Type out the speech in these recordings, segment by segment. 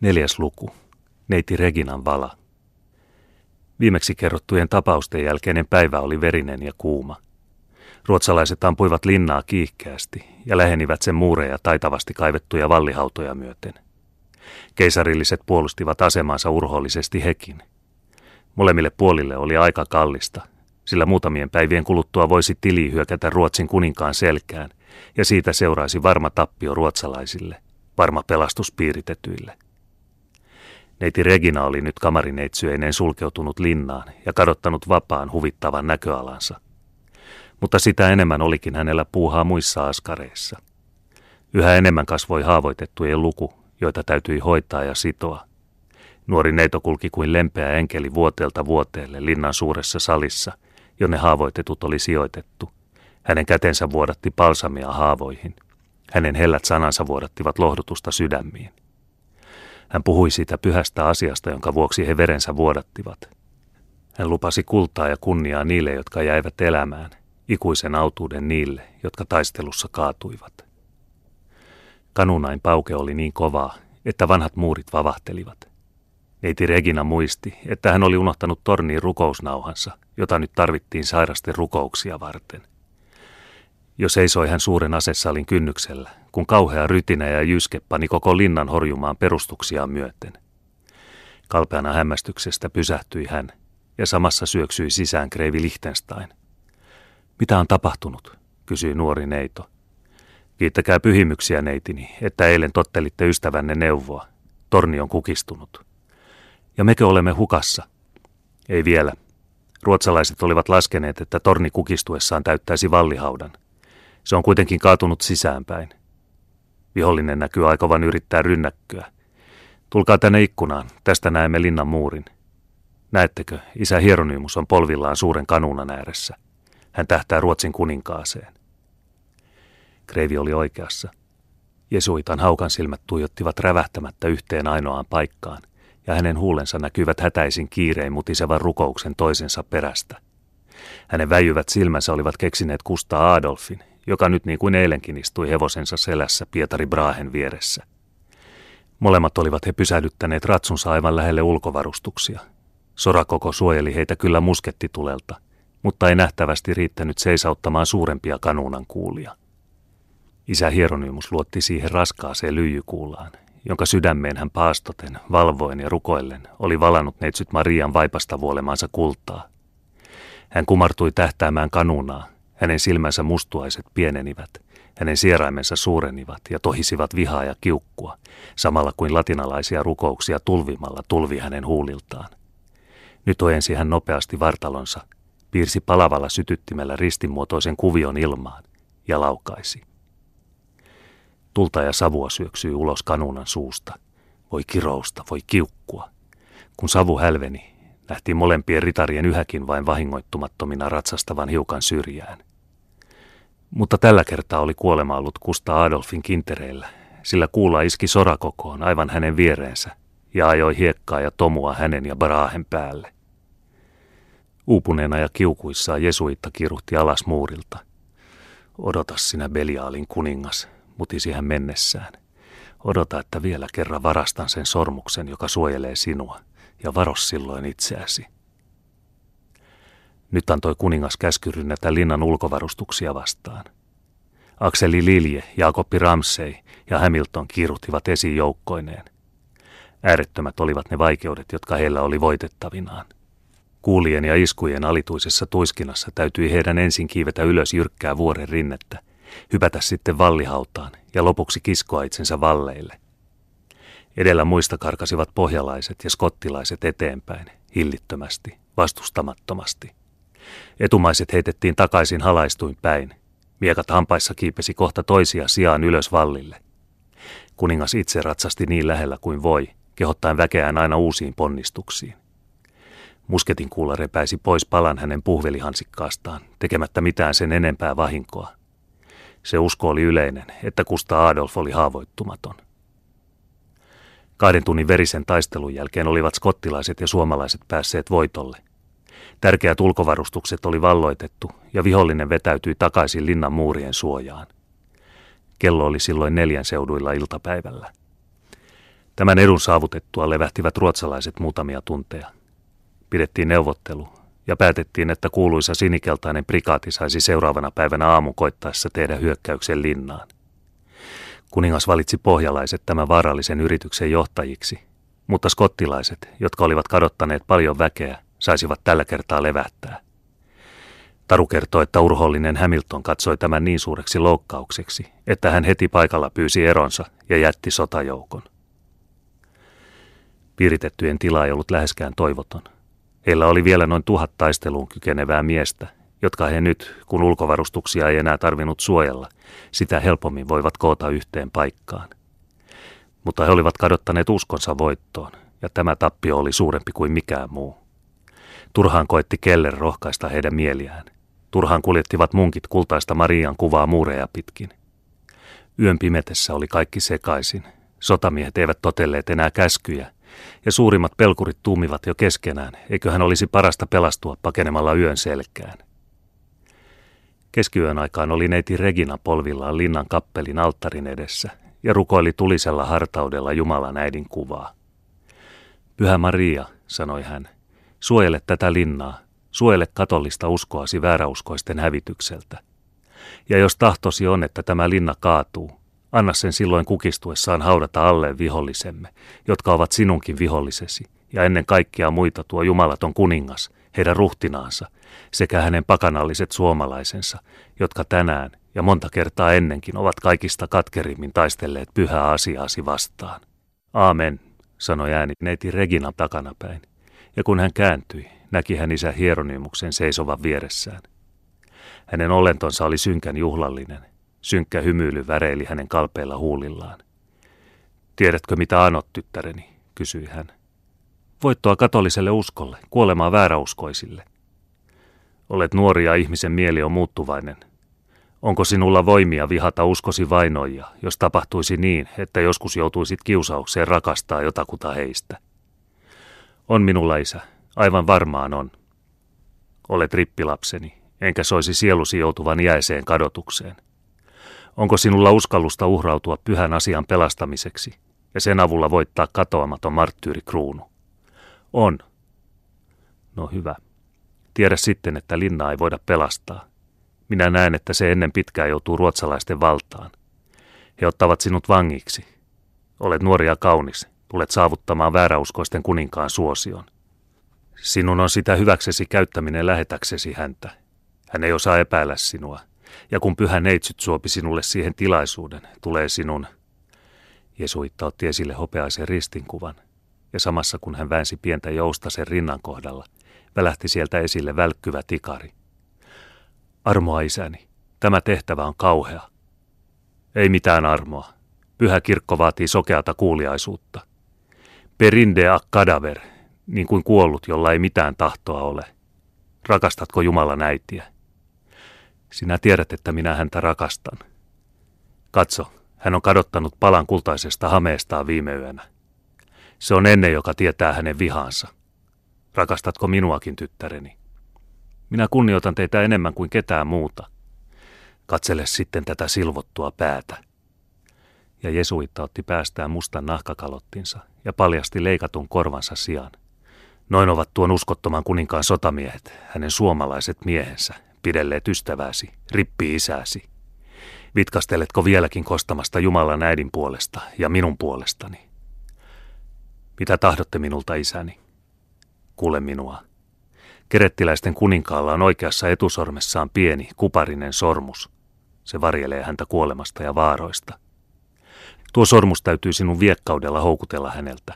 Neljäs luku. Neiti Reginan vala. Viimeksi kerrottujen tapausten jälkeinen päivä oli verinen ja kuuma. Ruotsalaiset ampuivat linnaa kiihkeästi ja lähenivät sen muureja taitavasti kaivettuja vallihautoja myöten. Keisarilliset puolustivat asemansa urhoollisesti hekin. Molemmille puolille oli aika kallista, sillä muutamien päivien kuluttua voisi tili hyökätä Ruotsin kuninkaan selkään, ja siitä seuraisi varma tappio ruotsalaisille, varma pelastus piiritetyille. Neiti Regina oli nyt kamarineitsyeineen sulkeutunut linnaan ja kadottanut vapaan huvittavan näköalansa. Mutta sitä enemmän olikin hänellä puuhaa muissa askareissa. Yhä enemmän kasvoi haavoitettujen luku, joita täytyi hoitaa ja sitoa. Nuori neito kulki kuin lempeä enkeli vuoteelta vuoteelle linnan suuressa salissa, jonne haavoitetut oli sijoitettu. Hänen kätensä vuodatti palsamia haavoihin. Hänen hellät sanansa vuodattivat lohdutusta sydämiin. Hän puhui siitä pyhästä asiasta, jonka vuoksi he verensä vuodattivat. Hän lupasi kultaa ja kunniaa niille, jotka jäivät elämään, ikuisen autuuden niille, jotka taistelussa kaatuivat. Kanunain pauke oli niin kovaa, että vanhat muurit vavahtelivat. Neiti Regina muisti, että hän oli unohtanut torniin rukousnauhansa, jota nyt tarvittiin sairasten rukouksia varten. Jo seisoi hän suuren asesalin kynnyksellä, kun kauhea rytinä ja jyske pani koko linnan horjumaan perustuksiaan myöten. Kalpeana hämmästyksestä pysähtyi hän, ja samassa syöksyi sisään Kreivi Lichtenstein. Mitä on tapahtunut, kysyi nuori neito. Kiittäkää pyhimyksiä, neitini, että eilen tottelitte ystävänne neuvoa. Torni on kukistunut. Ja mekö olemme hukassa? Ei vielä. Ruotsalaiset olivat laskeneet, että torni kukistuessaan täyttäisi vallihaudan. Se on kuitenkin kaatunut sisäänpäin. Vihollinen näkyy aikovan yrittää rynnäkköä. Tulkaa tänne ikkunaan, tästä näemme linnan muurin. Näettekö, isä Hieronymus on polvillaan suuren kanuunan ääressä. Hän tähtää Ruotsin kuninkaaseen. Kreivi oli oikeassa. Jesuitan haukan silmät tuijottivat rävähtämättä yhteen ainoaan paikkaan, ja hänen huulensa näkyvät hätäisin kiirein mutisevan rukouksen toisensa perästä. Hänen väijyvät silmänsä olivat keksineet Kustaa Adolfin, joka nyt niin kuin eilenkin istui hevosensa selässä Pietari Brahen vieressä. Molemmat olivat he pysähdyttäneet ratsunsa aivan lähelle ulkovarustuksia. Sorakoko suojeli heitä kyllä muskettitulelta, mutta ei nähtävästi riittänyt seisauttamaan suurempia kanuunan kuulia. Isä Hieronymus luotti siihen raskaaseen lyijykuulaan, jonka sydämeen hän paastoten, valvoen ja rukoillen oli valannut neitsyt Marian vaipasta vuolemaansa kultaa. Hän kumartui tähtäämään kanunaa, hänen silmänsä mustuaiset pienenivät, hänen sieraimensa suurenivat ja tohisivat vihaa ja kiukkua, samalla kuin latinalaisia rukouksia tulvimalla tulvi hänen huuliltaan. Nyt ojensi hän nopeasti vartalonsa, piirsi palavalla sytyttimellä ristimuotoisen kuvion ilmaan ja laukaisi. Tulta ja savua syöksyi ulos kanunan suusta. Voi kirousta, voi kiukkua. Kun savu hälveni, nähtiin molempien ritarien yhäkin vain vahingoittumattomina ratsastavan hiukan syrjään. Mutta tällä kertaa oli kuolema ollut Kusta Adolfin kintereillä, sillä kuulla iski sorakokoon aivan hänen viereensä ja ajoi hiekkaa ja tomua hänen ja Brahen päälle. Uupuneena ja kiukuissaan Jesuitta kiruhti alas muurilta. Odota sinä Beliaalin kuningas, mutisi hän mennessään. Odota, että vielä kerran varastan sen sormuksen, joka suojelee sinua, ja varos silloin itseäsi. Nyt antoi kuningas käskyrynnätä linnan ulkovarustuksia vastaan. Akseli Lilje, Jaakoppi Ramsey ja Hamilton kiiruttivat esiin joukkoineen. Äärettömät olivat ne vaikeudet, jotka heillä oli voitettavinaan. Kuulien ja iskujen alituisessa tuiskinassa täytyi heidän ensin kiivetä ylös jyrkkää vuoren rinnettä, hypätä sitten vallihautaan ja lopuksi kiskoa itsensä valleille. Edellä muista karkasivat pohjalaiset ja skottilaiset eteenpäin, hillittömästi, vastustamattomasti. Etumaiset heitettiin takaisin halaistuin päin. Miekat hampaissa kiipesi kohta toisia sijaan ylös vallille. Kuningas itse ratsasti niin lähellä kuin voi, kehottaen väkeään aina uusiin ponnistuksiin. Musketin kuulla repäisi pois palan hänen puhvelihansikkaastaan, tekemättä mitään sen enempää vahinkoa. Se usko oli yleinen, että Kusta Adolf oli haavoittumaton. Kahden tunnin verisen taistelun jälkeen olivat skottilaiset ja suomalaiset päässeet voitolle. Tärkeät ulkovarustukset oli valloitettu ja vihollinen vetäytyi takaisin linnan muurien suojaan. Kello oli silloin neljän seuduilla iltapäivällä. Tämän edun saavutettua levähtivät ruotsalaiset muutamia tunteja. Pidettiin neuvottelu ja päätettiin, että kuuluisa sinikeltainen prikaati saisi seuraavana päivänä aamukoittaessa tehdä hyökkäyksen linnaan. Kuningas valitsi pohjalaiset tämän vaarallisen yrityksen johtajiksi, mutta skottilaiset, jotka olivat kadottaneet paljon väkeä, saisivat tällä kertaa levähtää. Taru kertoi, että urhollinen Hamilton katsoi tämän niin suureksi loukkaukseksi, että hän heti paikalla pyysi eronsa ja jätti sotajoukon. Piiritettyjen tila ei ollut läheskään toivoton. Heillä oli vielä noin tuhat taisteluun kykenevää miestä, jotka he nyt, kun ulkovarustuksia ei enää tarvinnut suojella, sitä helpommin voivat koota yhteen paikkaan. Mutta he olivat kadottaneet uskonsa voittoon, ja tämä tappio oli suurempi kuin mikään muu. Turhaan koetti Keller rohkaista heidän mieliään. Turhaan kuljettivat munkit kultaista Marian kuvaa muureja pitkin. Yön pimetessä oli kaikki sekaisin. Sotamiehet eivät totelleet enää käskyjä, ja suurimmat pelkurit tuumivat jo keskenään, eiköhän olisi parasta pelastua pakenemalla yön selkään. Keskiyön aikaan oli neiti Regina polvillaan linnan kappelin alttarin edessä ja rukoili tulisella hartaudella Jumalan äidin kuvaa. Pyhä Maria, sanoi hän, suojele tätä linnaa, suojele katollista uskoasi vääräuskoisten hävitykseltä. Ja jos tahtosi on, että tämä linna kaatuu, anna sen silloin kukistuessaan haudata alle vihollisemme, jotka ovat sinunkin vihollisesi, ja ennen kaikkea muita tuo jumalaton kuningas, heidän ruhtinaansa, sekä hänen pakanalliset suomalaisensa, jotka tänään ja monta kertaa ennenkin ovat kaikista katkerimmin taistelleet pyhää asiaasi vastaan. Aamen, sanoi ääni neiti Regina takanapäin, ja kun hän kääntyi, näki hän isä Hieronymuksen seisovan vieressään. Hänen olentonsa oli synkän juhlallinen, synkkä hymyily väreili hänen kalpeilla huulillaan. Tiedätkö mitä anot, tyttäreni, kysyi hän. Voittoa katoliselle uskolle, kuolemaa vääräuskoisille. Olet nuori ja ihmisen mieli on muuttuvainen. Onko sinulla voimia vihata uskosi vainoja, jos tapahtuisi niin, että joskus joutuisit kiusaukseen rakastaa jotakuta heistä? On minulla isä, aivan varmaan on. Olet rippilapseni, enkä soisi sielusi joutuvan jäiseen kadotukseen. Onko sinulla uskallusta uhrautua pyhän asian pelastamiseksi ja sen avulla voittaa katoamaton marttyyrikruunu? On. No hyvä. Tiedä sitten, että linnaa ei voida pelastaa. Minä näen, että se ennen pitkää joutuu ruotsalaisten valtaan. He ottavat sinut vangiksi. Olet nuori ja kaunis. Tulet saavuttamaan vääräuskoisten kuninkaan suosion. Sinun on sitä hyväksesi käyttäminen lähetäksesi häntä. Hän ei osaa epäillä sinua. Ja kun pyhä neitsyt suopi sinulle siihen tilaisuuden, tulee sinun... Jesuitta otti esille hopeaisen ristinkuvan – ja samassa kun hän väänsi pientä jousta sen rinnan kohdalla, välähti sieltä esille välkkyvä tikari. Armoa isäni, tämä tehtävä on kauhea. Ei mitään armoa. Pyhä kirkko vaatii sokeata kuuliaisuutta. Perinde a kadaver, niin kuin kuollut, jolla ei mitään tahtoa ole. Rakastatko Jumalan äitiä? Sinä tiedät, että minä häntä rakastan. Katso, hän on kadottanut palan kultaisesta hameestaan viime yönä. Se on ennen, joka tietää hänen vihansa. Rakastatko minuakin, tyttäreni? Minä kunnioitan teitä enemmän kuin ketään muuta. Katsele sitten tätä silvottua päätä. Ja Jesuitta otti päästään mustan nahkakalottinsa ja paljasti leikatun korvansa sijaan. Noin ovat tuon uskottoman kuninkaan sotamiehet, hänen suomalaiset miehensä, pidelleet ystäväsi, rippi isäsi. Vitkasteletko vieläkin kostamasta Jumalan äidin puolesta ja minun puolestani? Mitä tahdotte minulta, isäni? Kuule minua. Kerettiläisten kuninkaalla on oikeassa etusormessaan pieni, kuparinen sormus. Se varjelee häntä kuolemasta ja vaaroista. Tuo sormus täytyy sinun viekkaudella houkutella häneltä.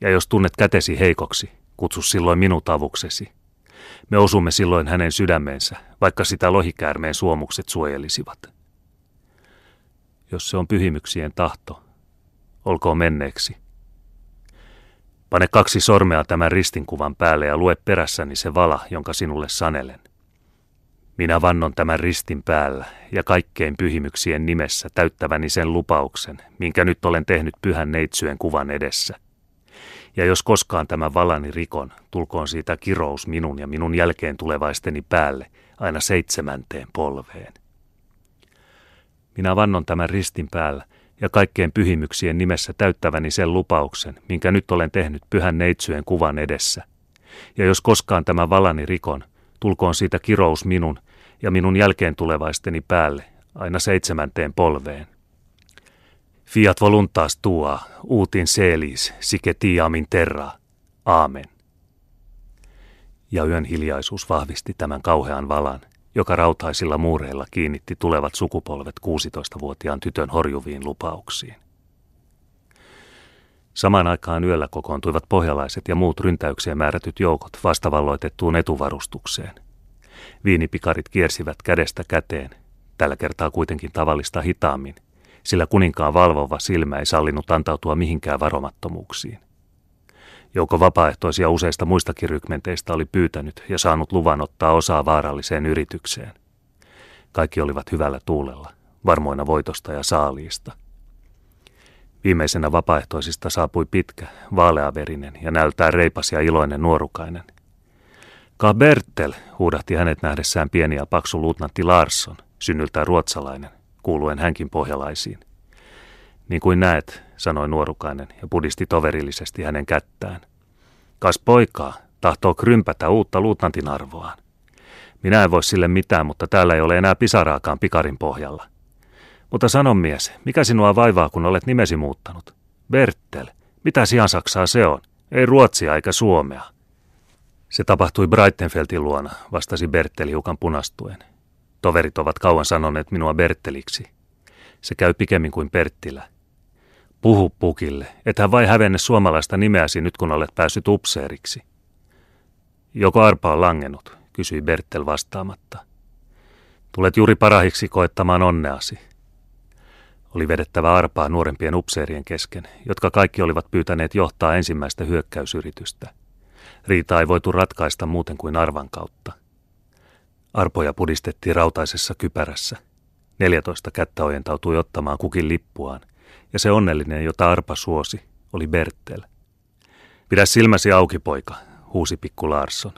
Ja jos tunnet kätesi heikoksi, kutsu silloin minut avuksesi. Me osumme silloin hänen sydämeensä, vaikka sitä lohikäärmeen suomukset suojelisivat. Jos se on pyhimyksien tahto, olkoon menneeksi – Pane kaksi sormea tämän ristinkuvan päälle ja lue perässäni se vala, jonka sinulle sanelen. Minä vannon tämän ristin päällä ja kaikkein pyhimyksien nimessä täyttäväni sen lupauksen, minkä nyt olen tehnyt pyhän neitsyen kuvan edessä. Ja jos koskaan tämä valani rikon, tulkoon siitä kirous minun ja minun jälkeen tulevaisteni päälle aina seitsemänteen polveen. Minä vannon tämän ristin päällä, ja kaikkeen pyhimyksien nimessä täyttäväni sen lupauksen, minkä nyt olen tehnyt pyhän neitsyjen kuvan edessä. Ja jos koskaan tämä valani rikon, tulkoon siitä kirous minun ja minun jälkeen tulevaisteni päälle, aina seitsemänteen polveen. Fiat voluntas tua, uutin seelis, sike tiamin terra. Aamen. Ja yön hiljaisuus vahvisti tämän kauhean valan, joka rautaisilla muureilla kiinnitti tulevat sukupolvet 16-vuotiaan tytön horjuviin lupauksiin. Samaan aikaan yöllä kokoontuivat pohjalaiset ja muut ryntäykseen määrätyt joukot vastavalloitettuun etuvarustukseen. Viinipikarit kiersivät kädestä käteen, tällä kertaa kuitenkin tavallista hitaammin, sillä kuninkaan valvova silmä ei sallinut antautua mihinkään varomattomuuksiin. Joukko vapaaehtoisia useista muistakin rykmenteistä oli pyytänyt ja saanut luvan ottaa osaa vaaralliseen yritykseen. Kaikki olivat hyvällä tuulella, varmoina voitosta ja saaliista. Viimeisenä vapaaehtoisista saapui pitkä, vaaleaverinen ja näyttää reipas ja iloinen nuorukainen. Ka Bertel, huudahti hänet nähdessään pieni ja paksu luutnantti Larsson, synnyltään ruotsalainen, kuuluen hänkin pohjalaisiin. Niin kuin näet, sanoi nuorukainen ja pudisti toverillisesti hänen kättään. Kas poikaa, tahtoo krympätä uutta luutnantin arvoaan. Minä en voi sille mitään, mutta täällä ei ole enää pisaraakaan pikarin pohjalla. Mutta sano mies, mikä sinua vaivaa, kun olet nimesi muuttanut? Bertel, mitä Saksaa se on? Ei Ruotsia eikä Suomea. Se tapahtui Breitenfeltin luona, vastasi Bertel hiukan punastuen. Toverit ovat kauan sanoneet minua Berteliksi. Se käy pikemmin kuin Perttilä. Puhu pukille, ethän vai hävenne suomalaista nimeäsi nyt kun olet päässyt upseeriksi. Joko arpa on langennut, kysyi Bertel vastaamatta. Tulet juuri parahiksi koettamaan onneasi. Oli vedettävä arpaa nuorempien upseerien kesken, jotka kaikki olivat pyytäneet johtaa ensimmäistä hyökkäysyritystä. Riita ei voitu ratkaista muuten kuin arvan kautta. Arpoja pudistettiin rautaisessa kypärässä. Neljätoista kättä ojentautui ottamaan kukin lippuaan – ja se onnellinen, jota Arpa suosi, oli Bertel. Pidä silmäsi auki, poika, huusi pikku Larsson.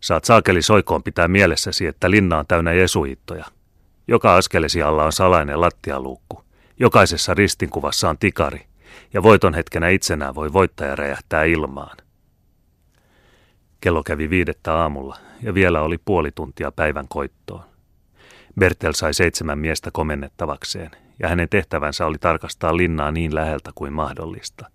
Saat saakeli soikoon pitää mielessäsi, että linna on täynnä jesuittoja. Joka askelesi alla on salainen lattialuukku. Jokaisessa ristinkuvassa on tikari, ja voiton hetkenä itsenään voi voittaja räjähtää ilmaan. Kello kävi viidettä aamulla, ja vielä oli puoli tuntia päivän koittoon. Bertel sai seitsemän miestä komennettavakseen, ja hänen tehtävänsä oli tarkastaa linnaa niin läheltä kuin mahdollista.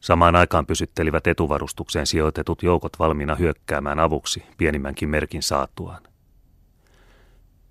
Samaan aikaan pysyttelivät etuvarustukseen sijoitetut joukot valmiina hyökkäämään avuksi pienimmänkin merkin saatuaan.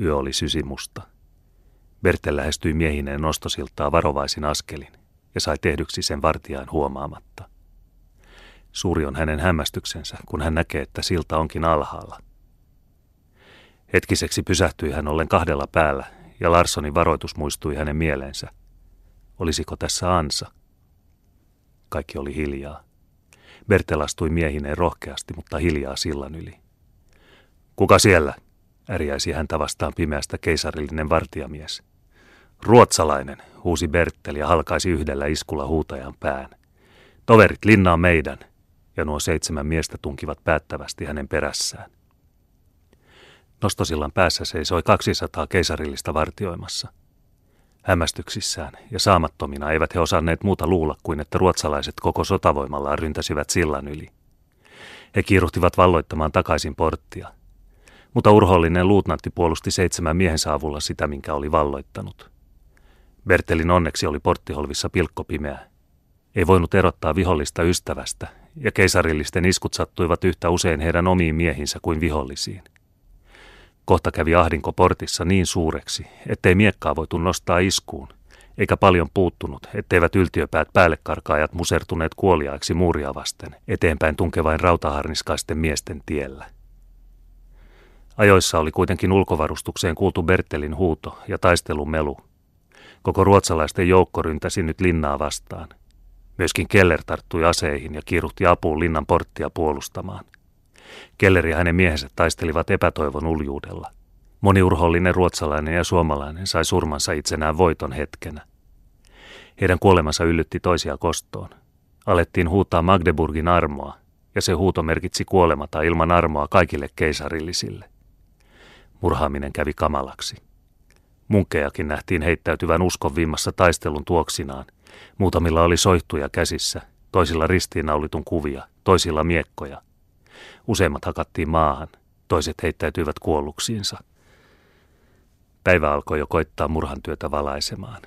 Yö oli sysimusta. Bertel lähestyi miehineen nostosiltaa varovaisin askelin ja sai tehdyksi sen vartijan huomaamatta. Suuri on hänen hämmästyksensä, kun hän näkee, että silta onkin alhaalla. Hetkiseksi pysähtyi hän ollen kahdella päällä ja Larssonin varoitus muistui hänen mieleensä. Olisiko tässä ansa? Kaikki oli hiljaa. Bertel astui miehineen rohkeasti, mutta hiljaa sillan yli. Kuka siellä? Äriäisi häntä vastaan pimeästä keisarillinen vartijamies. Ruotsalainen, huusi Bertel ja halkaisi yhdellä iskulla huutajan pään. Toverit, linna on meidän, ja nuo seitsemän miestä tunkivat päättävästi hänen perässään. Nostosillan päässä seisoi 200 keisarillista vartioimassa. Hämmästyksissään ja saamattomina eivät he osanneet muuta luulla kuin että ruotsalaiset koko sotavoimallaan ryntäsivät sillan yli. He kiiruhtivat valloittamaan takaisin porttia. Mutta urhollinen luutnantti puolusti seitsemän miehensä avulla sitä, minkä oli valloittanut. Bertelin onneksi oli porttiholvissa pilkkopimeä. Ei voinut erottaa vihollista ystävästä, ja keisarillisten iskut sattuivat yhtä usein heidän omiin miehinsä kuin vihollisiin. Kohta kävi ahdinko portissa niin suureksi, ettei miekkaa voitu nostaa iskuun, eikä paljon puuttunut, etteivät yltiöpäät päällekarkaajat musertuneet kuoliaiksi muuria vasten, eteenpäin tunkevain rautaharniskaisten miesten tiellä. Ajoissa oli kuitenkin ulkovarustukseen kuultu Bertelin huuto ja taistelun melu. Koko ruotsalaisten joukko ryntäsi nyt linnaa vastaan. Myöskin Keller tarttui aseihin ja kiiruhti apuun linnan porttia puolustamaan – Keller ja hänen miehensä taistelivat epätoivon uljuudella. Moniurhollinen ruotsalainen ja suomalainen sai surmansa itsenään voiton hetkenä. Heidän kuolemansa yllytti toisia kostoon. Alettiin huutaa Magdeburgin armoa, ja se huuto merkitsi kuolemata ilman armoa kaikille keisarillisille. Murhaaminen kävi kamalaksi. Munkkejakin nähtiin heittäytyvän uskon vimmassa taistelun tuoksinaan. Muutamilla oli soihtuja käsissä, toisilla ristiinnaulitun kuvia, toisilla miekkoja. Useimmat hakattiin maahan, toiset heittäytyivät kuolluksiinsa. Päivä alkoi jo koittaa murhantyötä valaisemaan.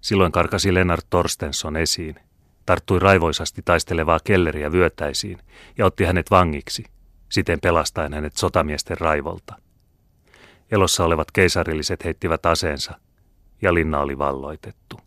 Silloin karkasi Lennart Torstensson esiin, tarttui raivoisasti taistelevaa kelleriä vyötäisiin ja otti hänet vangiksi, siten pelastaen hänet sotamiesten raivolta. Elossa olevat keisarilliset heittivät aseensa ja linna oli valloitettu.